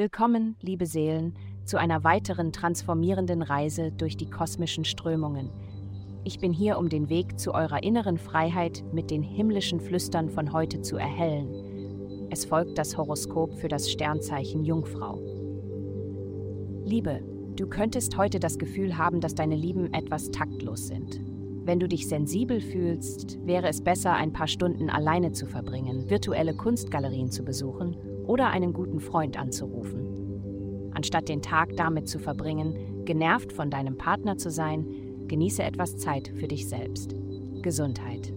Willkommen, liebe Seelen, zu einer weiteren transformierenden Reise durch die kosmischen Strömungen. Ich bin hier, um den Weg zu eurer inneren Freiheit mit den himmlischen Flüstern von heute zu erhellen. Es folgt das Horoskop für das Sternzeichen Jungfrau. Liebe, du könntest heute das Gefühl haben, dass deine Lieben etwas taktlos sind. Wenn du dich sensibel fühlst, wäre es besser, ein paar Stunden alleine zu verbringen, virtuelle Kunstgalerien zu besuchen oder einen guten Freund anzurufen. Anstatt den Tag damit zu verbringen, genervt von deinem Partner zu sein, genieße etwas Zeit für dich selbst. Gesundheit.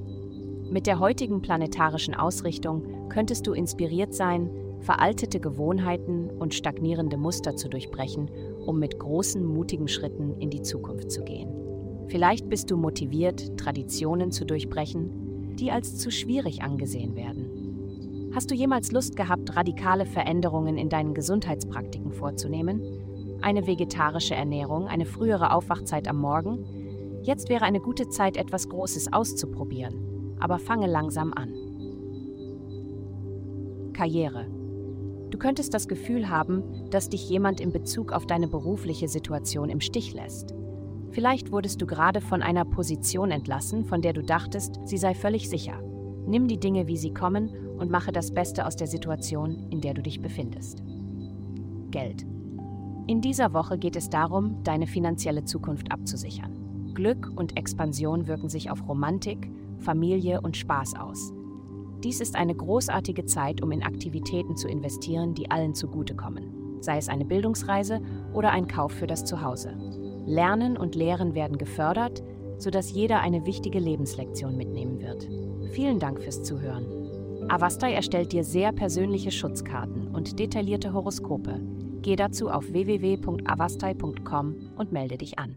Mit der heutigen planetarischen Ausrichtung könntest du inspiriert sein, veraltete Gewohnheiten und stagnierende Muster zu durchbrechen, um mit großen, mutigen Schritten in die Zukunft zu gehen. Vielleicht bist du motiviert, Traditionen zu durchbrechen, die als zu schwierig angesehen werden. Hast du jemals Lust gehabt, radikale Veränderungen in deinen Gesundheitspraktiken vorzunehmen? Eine vegetarische Ernährung, eine frühere Aufwachzeit am Morgen? Jetzt wäre eine gute Zeit, etwas Großes auszuprobieren, aber fange langsam an. Karriere. Du könntest das Gefühl haben, dass dich jemand in Bezug auf deine berufliche Situation im Stich lässt. Vielleicht wurdest du gerade von einer Position entlassen, von der du dachtest, sie sei völlig sicher. Nimm die Dinge, wie sie kommen und mache das Beste aus der Situation, in der du dich befindest. Geld. In dieser Woche geht es darum, deine finanzielle Zukunft abzusichern. Glück und Expansion wirken sich auf Romantik, Familie und Spaß aus. Dies ist eine großartige Zeit, um in Aktivitäten zu investieren, die allen zugutekommen, sei es eine Bildungsreise oder ein Kauf für das Zuhause. Lernen und Lehren werden gefördert, sodass jeder eine wichtige Lebenslektion mitnehmen wird. Vielen Dank fürs Zuhören. Avastai erstellt dir sehr persönliche Schutzkarten und detaillierte Horoskope. Geh dazu auf www.avastai.com und melde dich an.